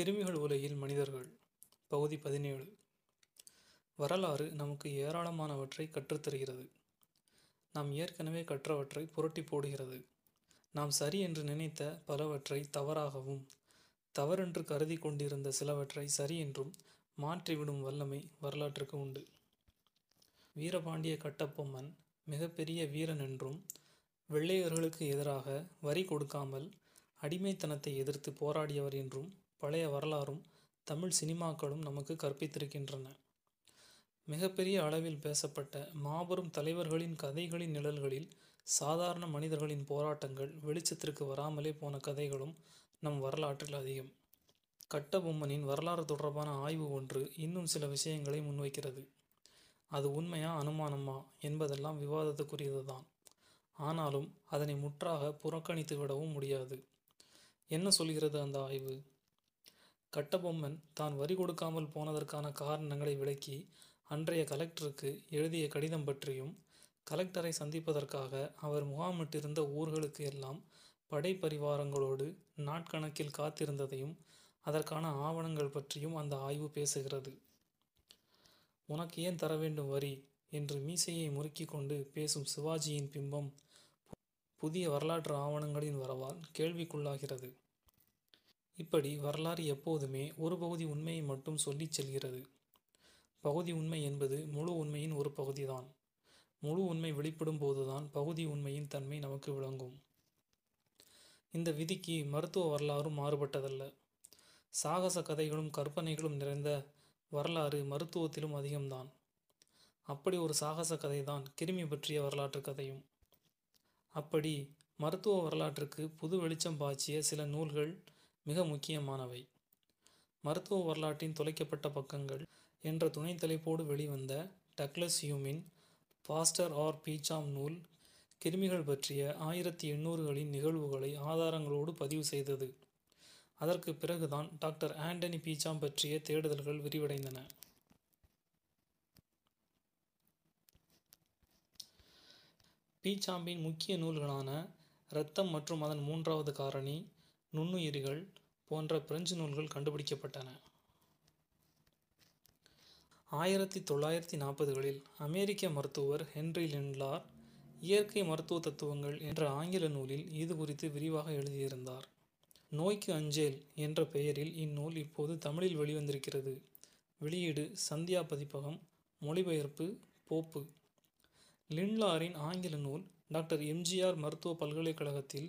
கிருமிகள் உலகில் மனிதர்கள். பகுதி பதினேழு. வரலாறு நமக்கு ஏராளமானவற்றை கற்றுத்தருகிறது நாம் ஏற்கனவே கற்றவற்றை புரட்டி போடுகிறது. நாம் சரி என்று நினைத்த பலவற்றை தவறாகவும் தவறென்று கருதி கொண்டிருந்த சிலவற்றை சரி என்றும் மாற்றிவிடும் வல்லமை வரலாற்றுக்கு உண்டு. வீரபாண்டிய கட்டப்பொம்மன் மிகப்பெரிய வீரன் என்றும் வெள்ளையர்களுக்கு எதிராக வரி கொடுக்காமல் அடிமைத்தனத்தை எதிர்த்து போராடியவர் என்றும் பழைய வரலாறும் தமிழ் சினிமாக்களும் நமக்கு கற்பித்திருக்கின்றன. மிகப்பெரிய அளவில் பேசப்பட்ட மாபெரும் தலைவர்களின் கதைகளின் நிழல்களில் சாதாரண மனிதர்களின் போராட்டங்கள் வெளிச்சத்திற்கு வராமலே போன கதைகளும் நம் வரலாற்றில் அதிகம். கட்டபொம்மனின் வரலாறு தொடர்பான ஆய்வு ஒன்று இன்னும் சில விஷயங்களை முன்வைக்கிறது. அது உண்மையா அனுமானமா என்பதெல்லாம் விவாதத்துக்குரியதுதான். ஆனாலும் அதனை முற்றாக புறக்கணித்து விடவும் முடியாது. என்ன சொல்கிறது அந்த ஆய்வு? கட்டபொம்மன் தான் வரி கொடுக்காமல் போனதற்கான காரணங்களை விளக்கி அன்றைய கலெக்டருக்கு எழுதிய கடிதம் பற்றியும் கலெக்டரை சந்திப்பதற்காக அவர் முகாமிட்டிருந்த ஊர்களுக்கு எல்லாம் படைப்பரிவாரங்களோடு நாட்கணக்கில் காத்திருந்ததையும் அதற்கான ஆவணங்கள் பற்றியும் அந்த ஆய்வு பேசுகிறது. உனக்கு ஏன் தர வேண்டும் வரி என்று மீசையை முறுக்கி கொண்டு பேசும் சிவாஜியின் பிம்பம் புதிய வரலாற்று ஆவணங்களின் வரவால் கேள்விக்குள்ளாகிறது. இப்படி வரலாறு எப்போதுமே ஒரு பகுதி உண்மையை மட்டும் சொல்லிச் செல்கிறது. பகுதி உண்மை என்பது முழு உண்மையின் ஒரு பகுதிதான். முழு உண்மை வெளிப்படும் போதுதான் பகுதி உண்மையின் தன்மை நமக்கு விளங்கும். இந்த விதிக்கு மருத்துவ வரலாறும் மாறுபட்டதல்ல. சாகச கதைகளும் கற்பனைகளும் நிறைந்த வரலாறு மருத்துவத்திலும் அதிகம்தான். அப்படி ஒரு சாகச கதைதான் கிருமி பற்றிய வரலாற்று கதையும். அப்படி மருத்துவ வரலாற்றுக்கு புது வெளிச்சம் பாய்ச்சிய சில நூல்கள் மிக முக்கியமானவை. மருத்துவ வரலாற்றின் தொலைக்கப்பட்ட பக்கங்கள் என்ற துணை தலைப்போடு வெளிவந்த டக்ளஸ் ஹியூமின் பாஸ்டர் ஆர் பீச்சாம் நூல் கிருமிகள் பற்றிய ஆயிரத்தி எண்ணூறுகளின் நிகழ்வுகளை ஆதாரங்களோடு பதிவு செய்தது. அதற்கு பிறகுதான் டாக்டர் ஆண்டனி பீச்சாம் பற்றிய தேடுதல்கள் விரிவடைந்தன. பீச்சாம்பின் முக்கிய நூல்களான இரத்தம் மற்றும் அதன் மூன்றாவது காரணி நுண்ணுயிரிகள் போன்ற பிரெஞ்சு நூல்கள் கண்டுபிடிக்கப்பட்டன. ஆயிரத்தி தொள்ளாயிரத்தி நாற்பதுகளில் அமெரிக்க மருத்துவர் ஹென்றி லின்லார் இயற்கை மருத்துவ தத்துவங்கள் என்ற ஆங்கில நூலில் இது குறித்து விரிவாக எழுதியிருந்தார். நோய்க்கு அஞ்சேல் என்ற பெயரில் இந்நூல் இப்போது தமிழில் வெளிவந்திருக்கிறது. வெளியீடு சந்தியா பதிப்பகம் மொழிபெயர்ப்பு போப்பு. லிண்ட்லாரின் ஆங்கில நூல் டாக்டர் எம்ஜிஆர் மருத்துவ பல்கலைக்கழகத்தில்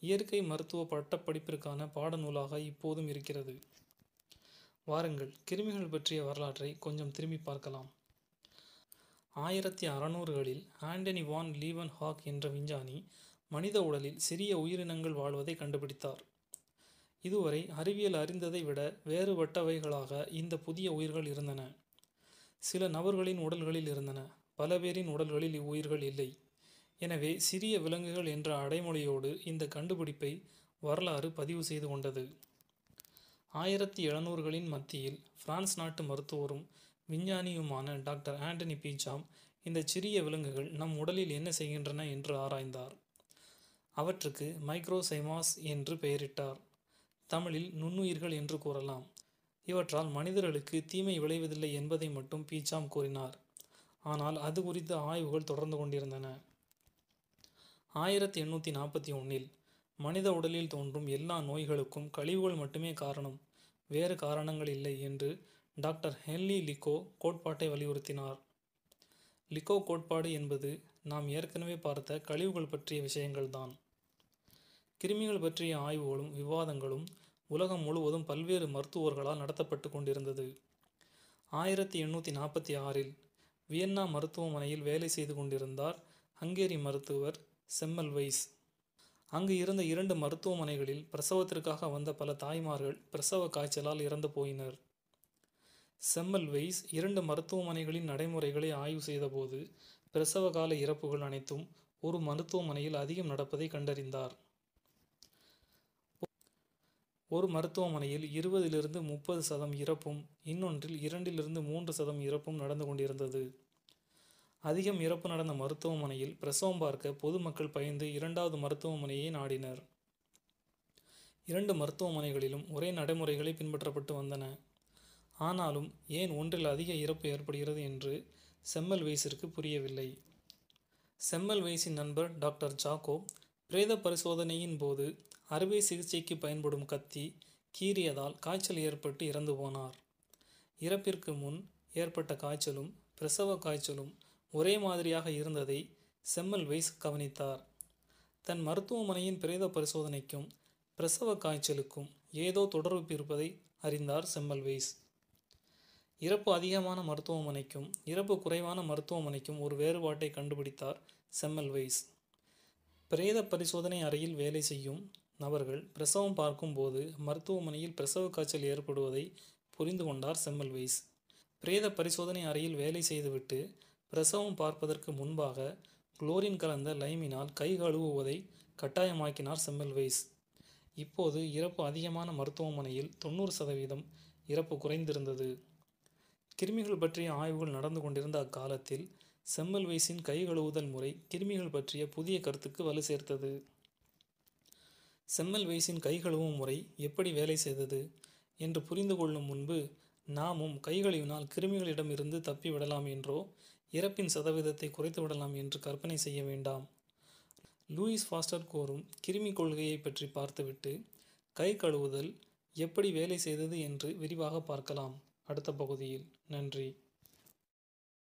இயற்கை மருத்துவ பட்டப்படிப்பிற்கான பாடநூலாக இப்போதும் இருக்கிறது. வாருங்கள் கிருமிகள் பற்றிய வரலாற்றை கொஞ்சம் திரும்பி பார்க்கலாம். ஆயிரத்தி அறநூறுகளில் ஆண்டனி வான் லீவன் ஹாக் என்ற விஞ்ஞானி மனித உடலில் சிறிய உயிரினங்கள் வாழ்வதை கண்டுபிடித்தார். இதுவரை அறிவியல் அறிந்ததை விட வேறுபட்டவைகளாக இந்த புதிய உயிர்கள் இருந்தன. சில நபர்களின் உடல்களில் இருந்தன பல பேரின் உடல்களில் இவ்வுயிர்கள் இல்லை. எனவே சிறிய விலங்குகள் என்ற அடைமொழியோடு இந்த கண்டுபிடிப்பை வரலாறு பதிவு செய்து கொண்டது. ஆயிரத்தி எழுநூறுகளின் மத்தியில் பிரான்ஸ் நாட்டு மருத்துவரும் விஞ்ஞானியுமான டாக்டர் ஆண்டனி பீஜாம் இந்த சிறிய விலங்குகள் நம் உடலில் என்ன செய்கின்றன என்று ஆராய்ந்தார். அவற்றுக்கு மைக்ரோசைமாஸ் என்று பெயரிட்டார். தமிழில் நுண்ணுயிர்கள் என்று கூறலாம். இவற்றால் மனிதர்களுக்கு தீமை விளைவதில்லை என்பதை மட்டும் பீச்சாம் கூறினார். ஆனால் அது குறித்த ஆய்வுகள் தொடர்ந்து கொண்டிருந்தன. ஆயிரத்தி எண்ணூற்றி நாற்பத்தி ஒன்றில் மனித உடலில் தோன்றும் எல்லா நோய்களுக்கும் கழிவுகள் மட்டுமே காரணம். வேறு காரணங்கள் இல்லை என்று டாக்டர் ஹென்லி லிக்கோ கோட்பாட்டை வலியுறுத்தினார். லிக்கோ கோட்பாடு என்பது நாம் ஏற்கனவே பார்த்த கழிவுகள் பற்றிய விஷயங்கள்தான் கிருமிகள் பற்றிய ஆய்வுகளும் விவாதங்களும் உலகம் முழுவதும் பல்வேறு மருத்துவர்களால் நடத்தப்பட்டு கொண்டிருந்தது. ஆயிரத்தி எண்ணூற்றி நாற்பத்தி ஆறில் வியன்னா மருத்துவமனையில் வேலை செய்து கொண்டிருந்தார் ஹங்கேரி மருத்துவர் செம்மல் வைஸ். அங்கு இருந்த இரண்டு மருத்துவமனைகளில் பிரசவத்திற்காக வந்த பல தாய்மார்கள் பிரசவ காய்ச்சலால் இறந்து போயினர். செம்மல் வெய்ஸ் இரண்டு மருத்துவமனைகளின் நடைமுறைகளை ஆய்வு செய்தபோது பிரசவ கால இறப்புகள் அனைத்தும் ஒரு மருத்துவமனையில் அதிகம் நடப்பதை கண்டறிந்தார். ஒரு மருத்துவமனையில் இருபதிலிருந்து முப்பது சதம் இறப்பும் இன்னொன்றில் இரண்டிலிருந்து மூன்று சதம் இறப்பும் நடந்து கொண்டிருந்தது. அதிகம் இறப்பு நடந்த மருத்துவமனையில் பிரசவம் பார்க்க பொதுமக்கள் பயந்து இரண்டாவது மருத்துவமனையை நாடினர். இரண்டு மருத்துவமனைகளிலும் ஒரே நடைமுறைகளே பின்பற்றப்பட்டு வந்தன. ஆனாலும் ஏன் ஒன்றில் அதிக இறப்பு ஏற்படுகிறது என்று செம்மல் வயசிற்கு புரியவில்லை. செம்மல் வயசின் நண்பர் டாக்டர் ஜாக்கோ பிரேத பரிசோதனையின் போது அறுவை சிகிச்சைக்கு பயன்படும் கத்தி கீறியதால் காய்ச்சல் ஏற்பட்டு இறந்து போனார். இறப்பிற்கு முன் ஏற்பட்ட காய்ச்சலும் பிரசவ காய்ச்சலும் ஒரே மாதிரியாக இருந்ததை செம்மல் கவனித்தார். தன் மருத்துவமனையின் பிரேத பரிசோதனைக்கும் பிரசவ காய்ச்சலுக்கும் ஏதோ தொடர்பு இருப்பதை அறிந்தார் செம்மல் இறப்பு அதிகமான மருத்துவமனைக்கும் இறப்பு குறைவான மருத்துவமனைக்கும் ஒரு வேறுபாட்டை கண்டுபிடித்தார் செம்மல் பிரேத பரிசோதனை அறையில் வேலை செய்யும் நபர்கள் பிரசவம் பார்க்கும்போது மருத்துவமனையில் பிரசவ காய்ச்சல் ஏற்படுவதை புரிந்து கொண்டார் செம்மல் வெய்ஸ். பிரேத பரிசோதனை அறையில் வேலை செய்துவிட்டு பிரசவம் பார்ப்பதற்கு முன்பாக குளோரின் கலந்த லைமினால் கை கழுவுவதை கட்டாயமாக்கினார் செம்மெல்வைஸ் இப்போது இறப்பு அதிகமான மருத்துவமனையில் தொண்ணூறு சதவீதம் இறப்பு குறைந்திருந்தது. கிருமிகள் பற்றிய ஆய்வுகள் நடந்து கொண்டிருந்த அக்காலத்தில் செம்மல்வேஸின் கை கழுவுதல் முறை கிருமிகள் பற்றிய புதிய கருத்துக்கு வலு சேர்த்தது. செம்மல்வேஸின் கை கழுவும் முறை எப்படி வேலை செய்தது என்று புரிந்து கொள்ளும் முன்பு நாமும் கை கிருமிகளிடமிருந்து தப்பிவிடலாம் என்றோ இறப்பின் சதவீதத்தை குறைத்து விடலாம் என்று கற்பனை செய்ய வேண்டாம். லூயிஸ் ஃபாஸ்டர் கோரும் கிருமி கொள்கையை பற்றி பார்த்துவிட்டு கை கழுவுதல் எப்படி வேலை செய்தது என்று விரிவாக பார்க்கலாம். அடுத்த பகுதியில். நன்றி.